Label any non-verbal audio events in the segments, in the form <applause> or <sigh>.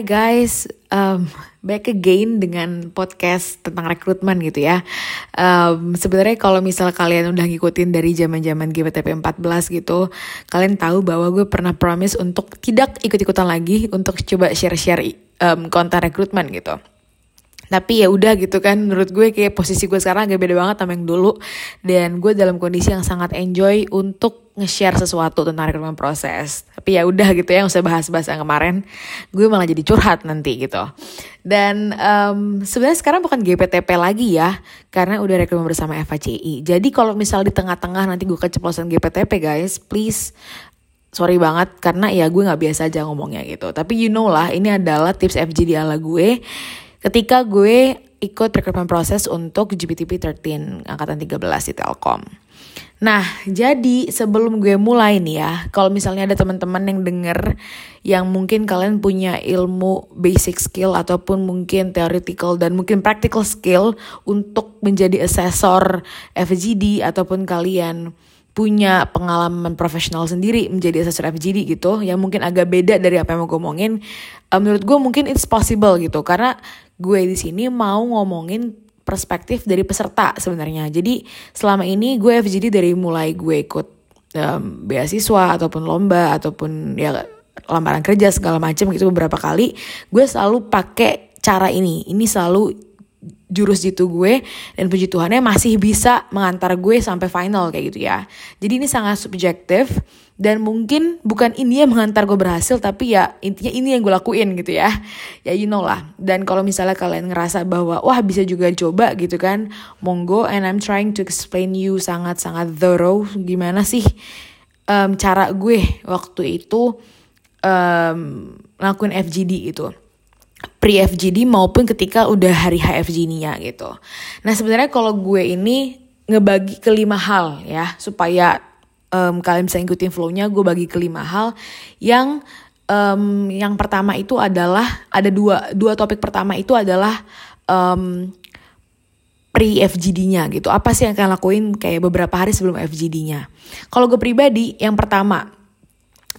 Hey guys, um, back again dengan podcast tentang rekrutmen gitu ya. Um, Sebenarnya kalau misal kalian udah ngikutin dari zaman zaman GPTP 14 gitu, kalian tahu bahwa gue pernah promise untuk tidak ikut-ikutan lagi untuk coba share-share um, konten rekrutmen gitu tapi ya udah gitu kan menurut gue kayak posisi gue sekarang agak beda banget sama yang dulu. Dan gue dalam kondisi yang sangat enjoy untuk nge-share sesuatu tentang rekrutmen proses. Tapi ya udah gitu ya nggak usah bahas-bahas yang kemarin. Gue malah jadi curhat nanti gitu. Dan um, sebenarnya sekarang bukan GPTP lagi ya karena udah rekrutmen bersama FACI jadi kalau misal di tengah-tengah nanti gue keceplosan GPTP guys please sorry banget karena ya gue nggak biasa aja ngomongnya gitu. Tapi you know lah ini adalah tips FGD ala gue ketika gue ikut recruitment proses untuk GPTP 13 angkatan 13 di Telkom. Nah, jadi sebelum gue mulai nih ya, kalau misalnya ada teman-teman yang denger yang mungkin kalian punya ilmu basic skill ataupun mungkin theoretical dan mungkin practical skill untuk menjadi asesor FGD ataupun kalian punya pengalaman profesional sendiri menjadi asesor FGD gitu yang mungkin agak beda dari apa yang mau gue omongin. Uh, menurut gue mungkin it's possible gitu karena gue di sini mau ngomongin perspektif dari peserta sebenarnya. Jadi selama ini gue FGD dari mulai gue ikut um, beasiswa ataupun lomba ataupun ya lamaran kerja segala macam gitu beberapa kali gue selalu pakai cara ini. Ini selalu jurus jitu gue dan puji Tuhannya masih bisa mengantar gue sampai final kayak gitu ya. Jadi ini sangat subjektif dan mungkin bukan ini yang mengantar gue berhasil tapi ya intinya ini yang gue lakuin gitu ya. Ya you know lah. Dan kalau misalnya kalian ngerasa bahwa wah bisa juga coba gitu kan, monggo and I'm trying to explain you sangat-sangat thorough gimana sih um, cara gue waktu itu um, ngelakuin FGD gitu pre-FGD maupun ketika udah hari HFG-nya gitu. Nah sebenarnya kalau gue ini ngebagi ke lima hal ya supaya um, kalian bisa ngikutin flow-nya gue bagi ke lima hal yang um, yang pertama itu adalah ada dua dua topik pertama itu adalah um, pre FGD-nya gitu. Apa sih yang kalian lakuin kayak beberapa hari sebelum FGD-nya? Kalau gue pribadi yang pertama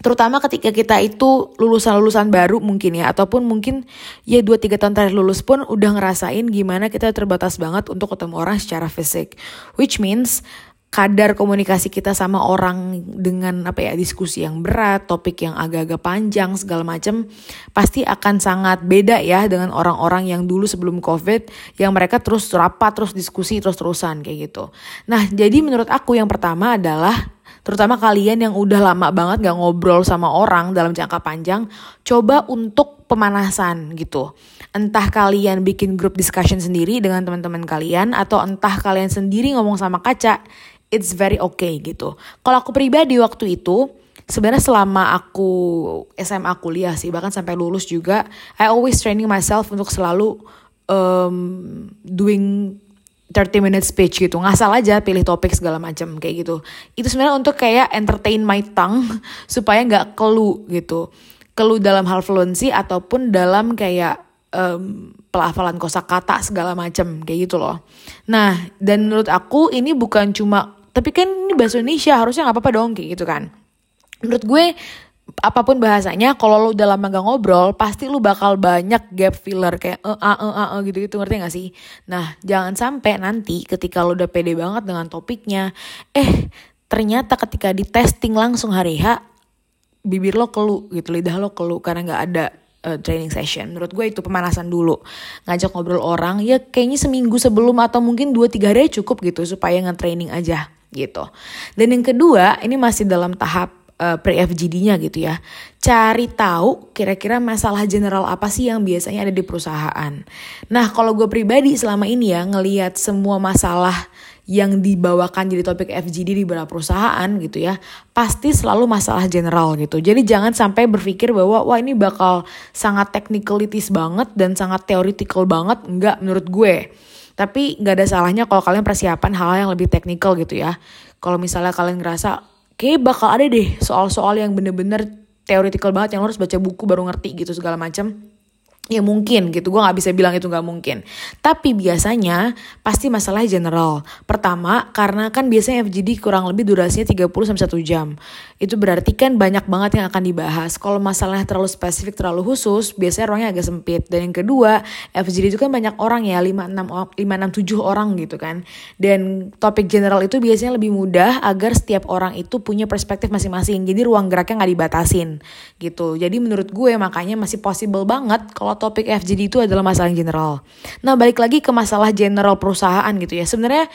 terutama ketika kita itu lulusan-lulusan baru mungkin ya ataupun mungkin ya 2 3 tahun terakhir lulus pun udah ngerasain gimana kita terbatas banget untuk ketemu orang secara fisik which means kadar komunikasi kita sama orang dengan apa ya diskusi yang berat, topik yang agak-agak panjang segala macam pasti akan sangat beda ya dengan orang-orang yang dulu sebelum Covid yang mereka terus rapat, terus diskusi, terus-terusan kayak gitu. Nah, jadi menurut aku yang pertama adalah terutama kalian yang udah lama banget gak ngobrol sama orang dalam jangka panjang, coba untuk pemanasan gitu. Entah kalian bikin grup discussion sendiri dengan teman-teman kalian, atau entah kalian sendiri ngomong sama kaca, it's very okay gitu. Kalau aku pribadi waktu itu, sebenarnya selama aku SMA kuliah sih, bahkan sampai lulus juga, I always training myself untuk selalu um, doing 30 minute speech gitu. Ngasal aja pilih topik segala macam kayak gitu. Itu sebenarnya untuk kayak entertain my tongue <laughs> supaya nggak kelu gitu. Kelu dalam hal fluency ataupun dalam kayak um, pelafalan kosakata segala macam kayak gitu loh. Nah dan menurut aku ini bukan cuma tapi kan ini bahasa Indonesia harusnya nggak apa-apa dong kayak gitu kan. Menurut gue apa pun bahasanya kalau lu udah lama ngobrol pasti lu bakal banyak gap filler kayak eh uh, uh, uh, uh, gitu gitu ngerti gak sih nah jangan sampai nanti ketika lu udah pede banget dengan topiknya eh ternyata ketika di testing langsung hari H bibir lo kelu gitu lidah lo kelu karena nggak ada uh, training session. Menurut gue itu pemanasan dulu. Ngajak ngobrol orang ya kayaknya seminggu sebelum atau mungkin 2-3 hari cukup gitu supaya nge-training aja gitu. Dan yang kedua ini masih dalam tahap uh, pre-FGD-nya gitu ya. Cari tahu kira-kira masalah general apa sih yang biasanya ada di perusahaan. Nah, kalau gue pribadi selama ini ya ngelihat semua masalah yang dibawakan jadi topik FGD di beberapa perusahaan gitu ya, pasti selalu masalah general gitu. Jadi jangan sampai berpikir bahwa wah ini bakal sangat technicalities banget dan sangat theoretical banget, enggak menurut gue. Tapi nggak ada salahnya kalau kalian persiapan hal, -hal yang lebih teknikal gitu ya. Kalau misalnya kalian ngerasa kayak bakal ada deh soal-soal yang bener-bener theoretical banget yang lo harus baca buku baru ngerti gitu segala macam Ya mungkin gitu, gue gak bisa bilang itu gak mungkin. Tapi biasanya pasti masalah general. Pertama, karena kan biasanya FGD kurang lebih durasinya 30-1 jam. Itu berarti kan banyak banget yang akan dibahas. Kalau masalahnya terlalu spesifik, terlalu khusus, biasanya ruangnya agak sempit. Dan yang kedua, FGD itu kan banyak orang ya, 5, 6, 5, 6 7 orang gitu kan. Dan topik general itu biasanya lebih mudah agar setiap orang itu punya perspektif masing-masing. Jadi ruang geraknya gak dibatasin gitu. Jadi menurut gue makanya masih possible banget kalau topik FGD itu adalah masalah general. Nah balik lagi ke masalah general perusahaan gitu ya. Sebenarnya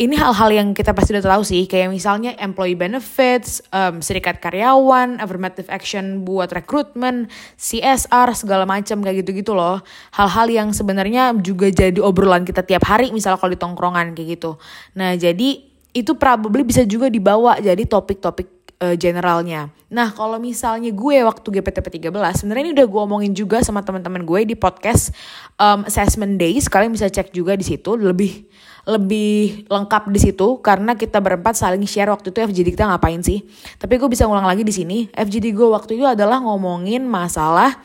ini hal-hal yang kita pasti udah tahu sih, kayak misalnya employee benefits, um, serikat karyawan, affirmative action buat rekrutmen, CSR, segala macam kayak gitu-gitu loh. Hal-hal yang sebenarnya juga jadi obrolan kita tiap hari, misalnya kalau di tongkrongan kayak gitu. Nah, jadi itu probably bisa juga dibawa jadi topik-topik uh, generalnya. Nah, kalau misalnya gue waktu GPTP 13, sebenarnya ini udah gue omongin juga sama teman-teman gue di podcast um, Assessment Days. Kalian bisa cek juga di situ lebih lebih lengkap di situ karena kita berempat saling share waktu itu FGD kita ngapain sih. Tapi gue bisa ngulang lagi di sini. FGD gue waktu itu adalah ngomongin masalah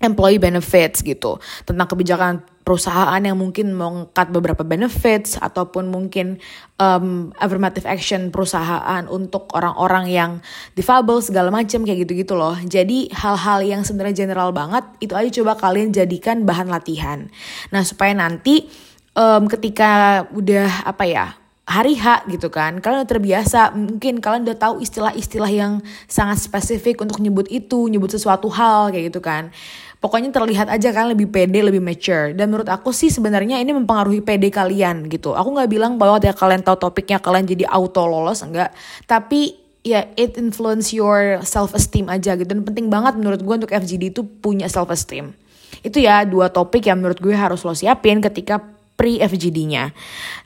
employee benefits gitu tentang kebijakan perusahaan yang mungkin mengangkat beberapa benefits ataupun mungkin um, affirmative action perusahaan untuk orang-orang yang difabel segala macam kayak gitu-gitu loh. Jadi hal-hal yang sebenarnya general banget itu aja coba kalian jadikan bahan latihan. Nah supaya nanti um, ketika udah apa ya hari H gitu kan kalian udah terbiasa mungkin kalian udah tahu istilah-istilah yang sangat spesifik untuk nyebut itu nyebut sesuatu hal kayak gitu kan pokoknya terlihat aja kan lebih pede lebih mature. Dan menurut aku sih sebenarnya ini mempengaruhi pede kalian gitu. Aku nggak bilang bahwa ya kalian tahu topiknya kalian jadi auto lolos enggak. Tapi ya it influence your self esteem aja gitu. Dan penting banget menurut gue untuk FGD itu punya self esteem itu ya dua topik yang menurut gue harus lo siapin ketika pre FGD-nya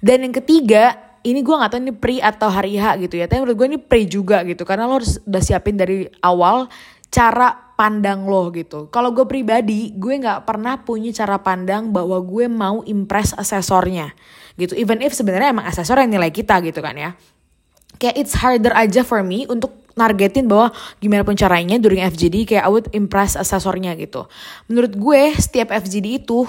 dan yang ketiga ini gue gak tahu ini pre atau hari H gitu ya. Tapi menurut gue ini pre juga gitu. Karena lo harus udah siapin dari awal cara pandang lo gitu. Kalau gue pribadi, gue nggak pernah punya cara pandang bahwa gue mau impress asesornya gitu. Even if sebenarnya emang asesor yang nilai kita gitu kan ya. Kayak it's harder aja for me untuk nargetin bahwa gimana pun caranya during FGD kayak I would impress asesornya gitu. Menurut gue setiap FGD itu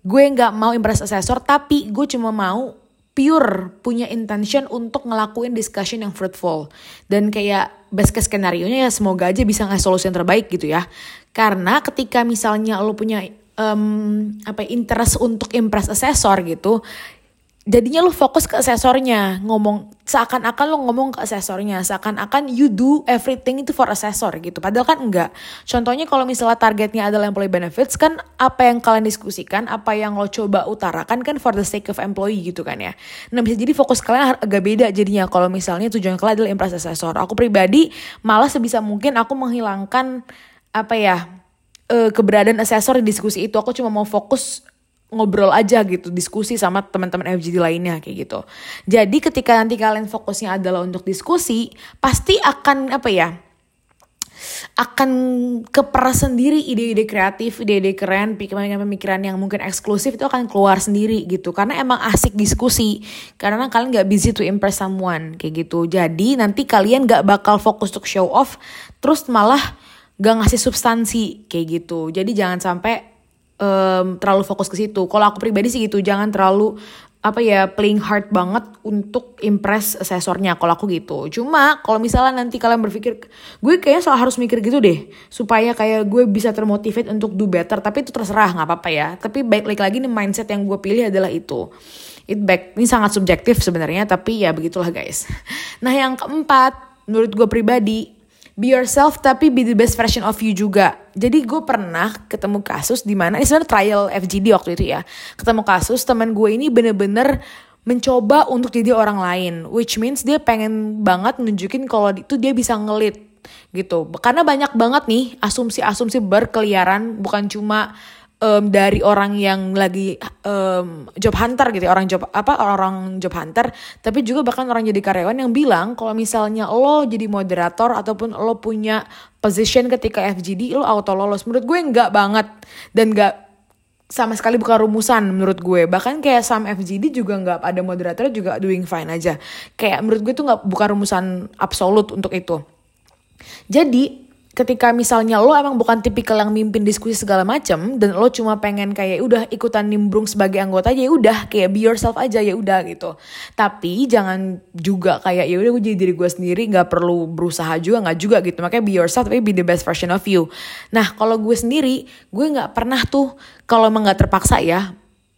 gue nggak mau impress asesor tapi gue cuma mau pure punya intention untuk ngelakuin discussion yang fruitful dan kayak best case skenario nya ya semoga aja bisa ngasih solusi yang terbaik gitu ya. Karena ketika misalnya lo punya um, apa ya, interest untuk impress asesor gitu jadinya lu fokus ke asesornya. Ngomong seakan-akan lu ngomong ke asesornya. Seakan-akan you do everything itu for asesor gitu. Padahal kan enggak. Contohnya kalau misalnya targetnya adalah employee benefits kan apa yang kalian diskusikan apa yang lo coba utarakan kan for the sake of employee gitu kan ya. Nah bisa jadi fokus kalian agak beda jadinya. Kalau misalnya tujuan kalian adalah impress asesor. Aku pribadi malah sebisa mungkin aku menghilangkan apa ya eh, keberadaan asesor di diskusi itu. Aku cuma mau fokus ngobrol aja gitu, diskusi sama teman-teman FGD lainnya kayak gitu. Jadi ketika nanti kalian fokusnya adalah untuk diskusi, pasti akan apa ya? akan keperas sendiri ide-ide kreatif, ide-ide keren, pemikiran-pemikiran yang mungkin eksklusif itu akan keluar sendiri gitu. Karena emang asik diskusi. Karena kalian gak busy to impress someone kayak gitu. Jadi nanti kalian gak bakal fokus untuk show off, terus malah gak ngasih substansi kayak gitu. Jadi jangan sampai um, terlalu fokus ke situ. Kalau aku pribadi sih gitu, jangan terlalu apa ya playing hard banget untuk impress asesornya kalau aku gitu. Cuma kalau misalnya nanti kalian berpikir gue kayaknya soal harus mikir gitu deh supaya kayak gue bisa termotivate untuk do better. Tapi itu terserah nggak apa-apa ya. Tapi baik lagi nih mindset yang gue pilih adalah itu. It back ini sangat subjektif sebenarnya tapi ya begitulah guys. <laughs> Nah yang keempat menurut gue pribadi be yourself tapi be the best version of you juga. Jadi gue pernah ketemu kasus di mana ini sebenarnya trial FGD waktu itu ya. Ketemu kasus teman gue ini bener-bener mencoba untuk jadi orang lain, which means dia pengen banget nunjukin kalau itu dia bisa ngelit gitu. Karena banyak banget nih asumsi-asumsi berkeliaran bukan cuma um, dari orang yang lagi um, job hunter gitu ya, orang job apa orang job hunter tapi juga bahkan orang jadi karyawan yang bilang kalau misalnya lo jadi moderator ataupun lo punya position ketika FGD lo auto lolos menurut gue nggak banget dan nggak sama sekali bukan rumusan menurut gue. Bahkan kayak sam FGD juga nggak ada moderator juga doing fine aja. Kayak menurut gue tuh nggak bukan rumusan absolut untuk itu. Jadi ketika misalnya lo emang bukan tipikal yang mimpin diskusi segala macam dan lo cuma pengen kayak udah ikutan nimbrung sebagai anggota aja ya udah kayak be yourself aja ya udah gitu. Tapi jangan juga kayak ya udah gue jadi diri gue sendiri nggak perlu berusaha juga nggak juga gitu. Makanya be yourself tapi be the best version of you. Nah kalau gue sendiri gue nggak pernah tuh kalau emang nggak terpaksa ya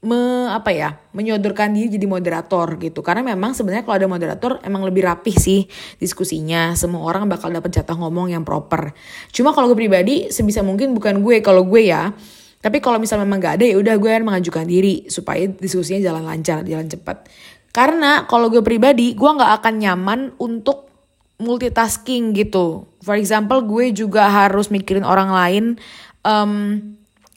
me, apa ya menyodorkan diri jadi moderator gitu. Karena memang sebenarnya kalau ada moderator emang lebih rapih sih diskusinya. Semua orang bakal dapat jatah ngomong yang proper. Cuma kalau gue pribadi sebisa mungkin bukan gue kalau gue ya. Tapi kalau misalnya memang gak ada ya udah gue akan mengajukan diri supaya diskusinya jalan lancar jalan cepat. Karena kalau gue pribadi gue nggak akan nyaman untuk multitasking gitu. For example gue juga harus mikirin orang lain um,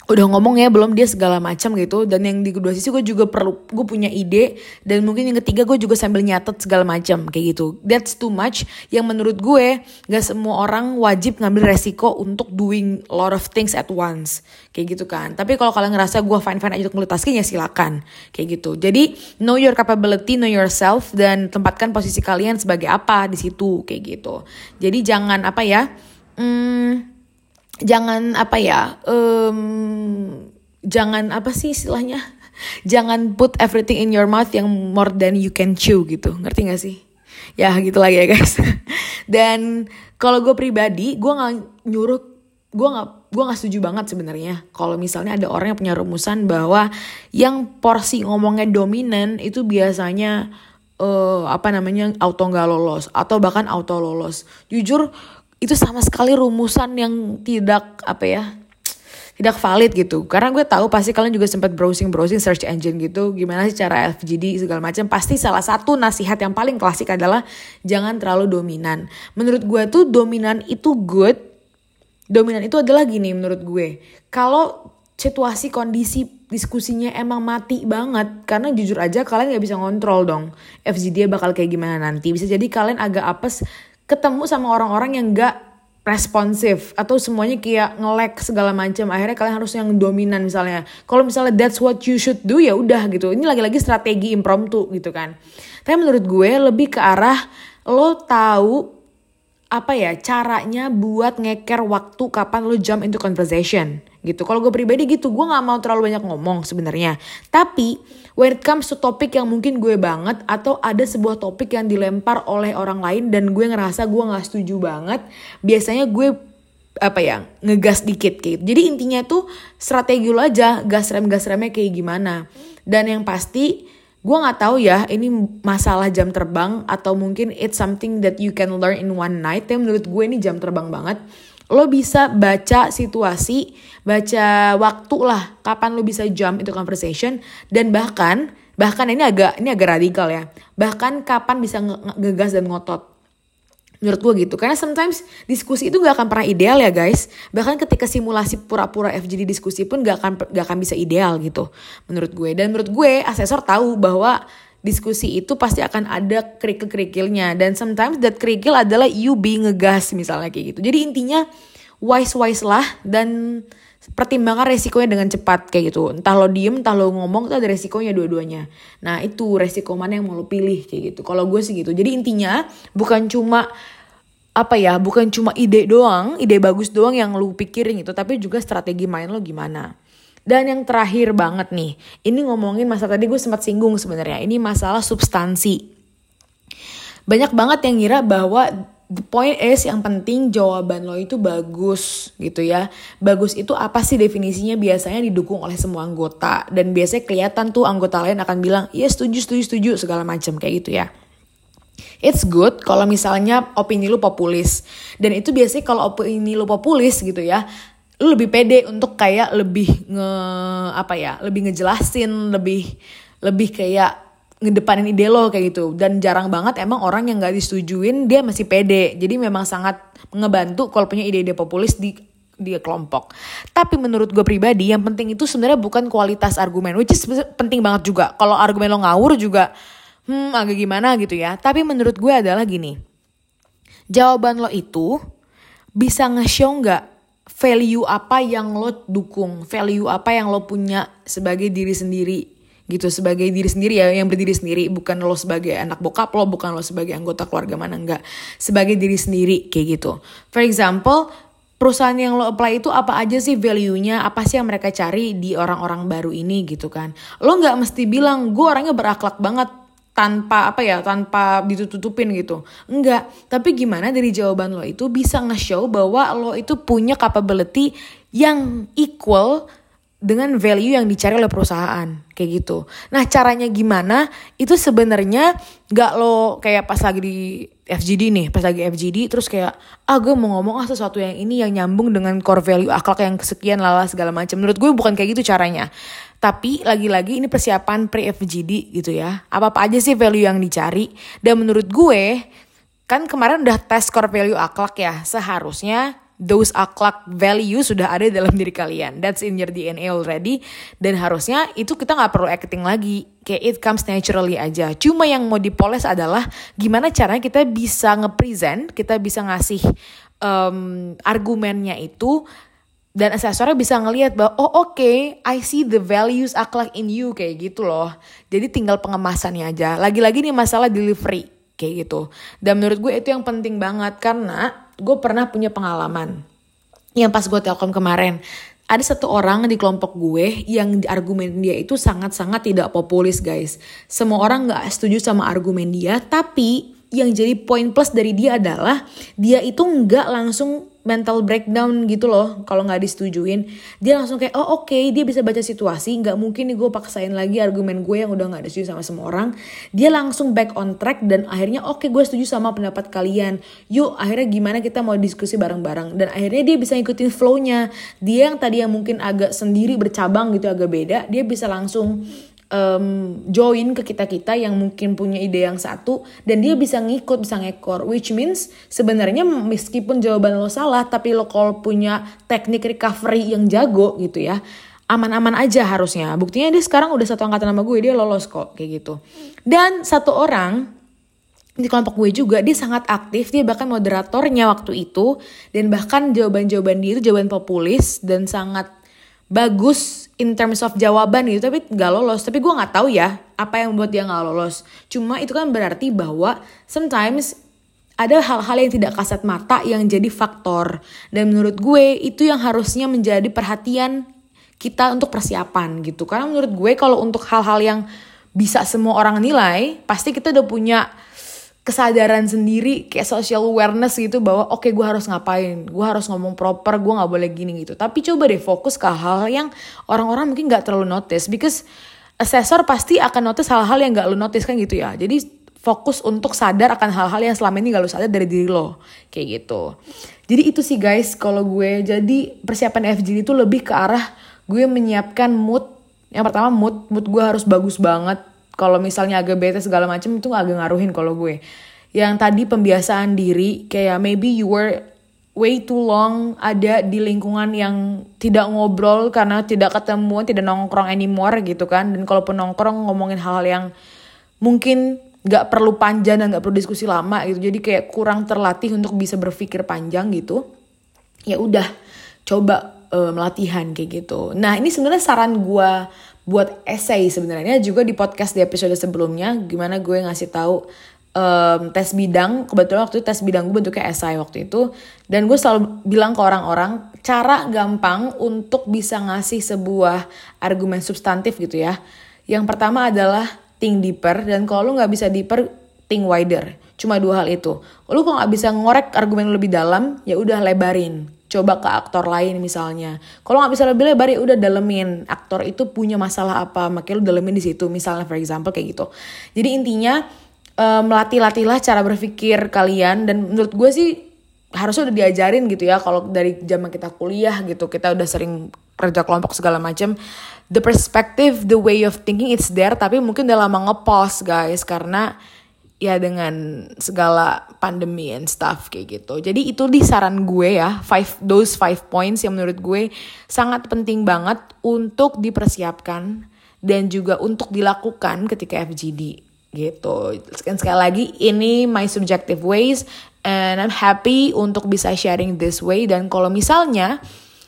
udah ngomong ya belum dia segala macam gitu. Dan yang di kedua sisi gue juga perlu gue punya ide. Dan mungkin yang ketiga gue juga sambil nyatet segala macam kayak gitu. That's too much. Yang menurut gue gak semua orang wajib ngambil resiko untuk doing lot of things at once. Kayak gitu kan. Tapi kalau kalian ngerasa gue fine fine aja untuk ya silakan. Kayak gitu. Jadi know your capability know yourself dan tempatkan posisi kalian sebagai apa di situ. Kayak gitu. Jadi jangan apa ya hmm, jangan apa ya um, jangan apa sih istilahnya? <laughs> Jangan put everything in your mouth yang more than you can chew gitu. Ngerti gak sih? Ya gitu lagi ya guys. <laughs> Dan kalau gue pribadi gue nggak nyuruh gue nggak gue nggak setuju banget sebenarnya kalau misalnya ada orang yang punya rumusan bahwa yang porsi ngomongnya dominan itu biasanya uh, apa namanya auto nggak lolos atau bahkan auto lolos. Jujur itu sama sekali rumusan yang tidak apa ya tidak valid gitu. Karena gue tahu pasti kalian juga sempat browsing browsing search engine gitu. Gimana sih cara FGD segala macam. Pasti salah satu nasihat yang paling klasik adalah jangan terlalu dominan. Menurut gue tuh dominan itu good. Dominan itu adalah gini menurut gue. Kalau situasi kondisi diskusinya emang mati banget karena jujur aja kalian nggak bisa ngontrol dong FGD bakal kayak gimana nanti. Bisa jadi kalian agak apes ketemu sama orang-orang yang gak responsif atau semuanya kayak ngelek segala macam. Akhirnya kalian harus yang dominan misalnya. Kalau misalnya that's what you should do ya udah gitu. Ini lagi-lagi strategi impromptu gitu kan. Tapi menurut gue lebih ke arah lo tahu apa ya caranya buat ngeker waktu kapan lo jump into conversation gitu. Kalau gue pribadi gitu gue nggak mau terlalu banyak ngomong sebenarnya. Tapi when it comes to topik yang mungkin gue banget atau ada sebuah topik yang dilempar oleh orang lain dan gue ngerasa gue nggak setuju banget biasanya gue apa ya ngegas dikit gitu. Jadi intinya tuh strategi lo aja gas rem gas remnya kayak gimana. Dan yang pasti gue nggak tahu ya ini masalah jam terbang atau mungkin it's something that you can learn in one night. Tapi menurut gue ini jam terbang banget lo bisa baca situasi, baca waktu lah kapan lo bisa jump itu conversation dan bahkan bahkan ini agak ini agak radikal ya. Bahkan kapan bisa ngegas dan ngotot. Menurut gue gitu, karena sometimes diskusi itu gak akan pernah ideal ya guys. Bahkan ketika simulasi pura-pura FGD diskusi pun gak akan gak akan bisa ideal gitu, menurut gue. Dan menurut gue asesor tahu bahwa diskusi itu pasti akan ada kerikil-kerikilnya dan sometimes that kerikil adalah you being ngegas misalnya kayak gitu. Jadi intinya wise-wise lah dan pertimbangkan resikonya dengan cepat kayak gitu. Entah lo diem, entah lo ngomong itu ada resikonya dua-duanya. Nah itu resiko mana yang mau lo pilih kayak gitu. Kalau gue sih gitu. Jadi intinya bukan cuma apa ya, bukan cuma ide doang, ide bagus doang yang lo pikirin itu, tapi juga strategi main lo gimana. Dan yang terakhir banget nih, ini ngomongin masalah tadi gue sempat singgung sebenarnya. Ini masalah substansi. Banyak banget yang ngira bahwa the point is yang penting jawaban lo itu bagus gitu ya. Bagus itu apa sih definisinya biasanya didukung oleh semua anggota dan biasanya kelihatan tuh anggota lain akan bilang iya setuju setuju setuju segala macam kayak gitu ya. It's good kalau misalnya opini lu populis dan itu biasanya kalau opini lu populis gitu ya lu lebih pede untuk kayak lebih nge apa ya lebih ngejelasin lebih lebih kayak ngedepanin ide lo kayak gitu dan jarang banget emang orang yang nggak disetujuin dia masih pede jadi memang sangat ngebantu kalau punya ide-ide populis di di kelompok. Tapi menurut gue pribadi yang penting itu sebenarnya bukan kualitas argumen, which is penting banget juga. Kalau argumen lo ngawur juga, hmm agak gimana gitu ya. Tapi menurut gue adalah gini, jawaban lo itu bisa nge-show nggak value apa yang lo dukung, value apa yang lo punya sebagai diri sendiri gitu. Sebagai diri sendiri ya yang berdiri sendiri. Bukan lo sebagai anak bokap lo bukan lo sebagai anggota keluarga mana enggak. Sebagai diri sendiri kayak gitu. For example perusahaan yang lo apply itu apa aja sih value-nya, apa sih yang mereka cari di orang-orang baru ini gitu kan. Lo nggak mesti bilang gue orangnya berakhlak banget tanpa apa ya, tanpa ditutupin gitu. Enggak, tapi gimana dari jawaban lo itu bisa nge-show bahwa lo itu punya capability yang equal dengan value yang dicari oleh perusahaan kayak gitu. Nah caranya gimana? Itu sebenarnya nggak lo kayak pas lagi di FGD nih, pas lagi FGD terus kayak ah gue mau ngomong ah sesuatu yang ini yang nyambung dengan core value akhlak yang kesekian lala segala macam. Menurut gue bukan kayak gitu caranya. Tapi lagi-lagi ini persiapan pre FGD gitu ya. Apa-apa aja sih value yang dicari? Dan menurut gue kan kemarin udah tes core value akhlak ya. Seharusnya those akhlak value sudah ada dalam diri kalian. That's in your DNA already. Dan harusnya itu kita nggak perlu acting lagi. Kayak it comes naturally aja. Cuma yang mau dipoles adalah gimana caranya kita bisa nge-present, kita bisa ngasih um, argumennya itu dan asesornya bisa ngelihat bahwa oh oke okay, I see the values akhlak in you kayak gitu loh. Jadi tinggal pengemasannya aja. Lagi-lagi nih masalah delivery kayak gitu. Dan menurut gue itu yang penting banget karena gue pernah punya pengalaman. Yang pas gue telkom kemarin ada satu orang di kelompok gue yang argumen dia itu sangat-sangat tidak populis guys. Semua orang gak setuju sama argumen dia, tapi yang jadi poin plus dari dia adalah dia itu nggak langsung mental breakdown gitu loh kalau nggak disetujuin. Dia langsung kayak oh oke. Okay, dia bisa baca situasi nggak mungkin nih gue paksain lagi argumen gue yang udah nggak disetujui sama semua orang. Dia langsung back on track dan akhirnya oke okay, gue setuju sama pendapat kalian. Yuk akhirnya gimana kita mau diskusi bareng-bareng? Dan akhirnya dia bisa ikutin flownya. Dia yang tadi yang mungkin agak sendiri bercabang gitu agak beda dia bisa langsung um, join ke kita kita yang mungkin punya ide yang satu dan dia bisa ngikut bisa ngekor. Which means sebenarnya meskipun jawaban lo salah tapi lo kalau punya teknik recovery yang jago gitu ya aman-aman aja harusnya. Buktinya dia sekarang udah satu angkatan sama gue dia lolos kok kayak gitu. Dan satu orang di kelompok gue juga dia sangat aktif dia bahkan moderatornya waktu itu dan bahkan jawaban-jawaban dia itu jawaban populis dan sangat bagus in terms of jawaban gitu tapi nggak lolos. Tapi gue nggak tahu ya apa yang membuat dia nggak lolos. Cuma itu kan berarti bahwa sometimes ada hal-hal yang tidak kasat mata yang jadi faktor. Dan menurut gue itu yang harusnya menjadi perhatian kita untuk persiapan gitu. Karena menurut gue kalau untuk hal-hal yang bisa semua orang nilai pasti kita udah punya kesadaran sendiri kayak social awareness gitu bahwa oke okay, gue harus ngapain? Gue harus ngomong proper gue nggak boleh gini gitu. Tapi coba deh fokus ke hal-hal yang orang-orang mungkin nggak terlalu notice because assessor pasti akan notice hal-hal yang nggak lo notice kan gitu ya. Jadi fokus untuk sadar akan hal-hal yang selama ini gak lo sadar dari diri lo kayak gitu. Jadi itu sih guys kalau gue. Jadi persiapan FGD itu lebih ke arah gue menyiapkan mood. Yang pertama mood. Mood gue harus bagus banget kalau misalnya agak bete segala macam itu agak ngaruhin kalau gue. Yang tadi pembiasaan diri kayak maybe you were way too long ada di lingkungan yang tidak ngobrol karena tidak ketemu tidak nongkrong anymore gitu kan. Dan kalaupun nongkrong ngomongin hal-hal yang mungkin gak perlu panjang dan gak perlu diskusi lama gitu. Jadi kayak kurang terlatih untuk bisa berpikir panjang gitu. Ya udah coba uh, melatihan kayak gitu. Nah ini sebenarnya saran gue buat essay sebenarnya juga di podcast di episode sebelumnya gimana gue ngasih tahu um, tes bidang. Kebetulan waktu itu tes bidang gue bentuknya essay waktu itu. Dan gue selalu bilang ke orang-orang cara gampang untuk bisa ngasih sebuah argumen substantif gitu ya. Yang pertama adalah think deeper dan kalau lu nggak bisa deeper think wider. Cuma dua hal itu. Lu kalau nggak bisa ngorek argumen lebih dalam ya udah lebarin coba ke aktor lain misalnya. Kalau nggak bisa lebih lebar ya udah dalemin aktor itu punya masalah apa, makanya lu dalemin di situ. Misalnya for example kayak gitu. Jadi intinya uh, melatih-latihlah cara berpikir kalian dan menurut gue sih harusnya udah diajarin gitu ya kalau dari zaman kita kuliah gitu kita udah sering kerja kelompok segala macam the perspective the way of thinking it's there tapi mungkin udah lama ngepost guys karena ya dengan segala pandemi and stuff kayak gitu. Jadi itu di saran gue ya, five those five points yang menurut gue sangat penting banget untuk dipersiapkan dan juga untuk dilakukan ketika FGD gitu. Sekian sekali lagi ini my subjective ways and I'm happy untuk bisa sharing this way dan kalau misalnya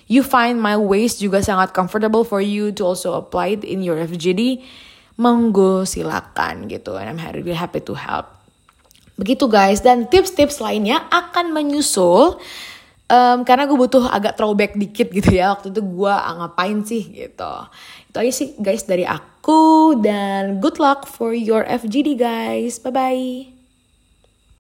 you find my ways juga sangat comfortable for you to also apply it in your FGD monggo silakan gitu. And I'm really happy to help. Begitu guys. Dan tips-tips lainnya akan menyusul um, karena gue butuh agak throwback dikit gitu ya. Waktu itu gue ngapain sih? gitu. Itu aja sih guys dari aku. Dan good luck for your FGD guys. Bye bye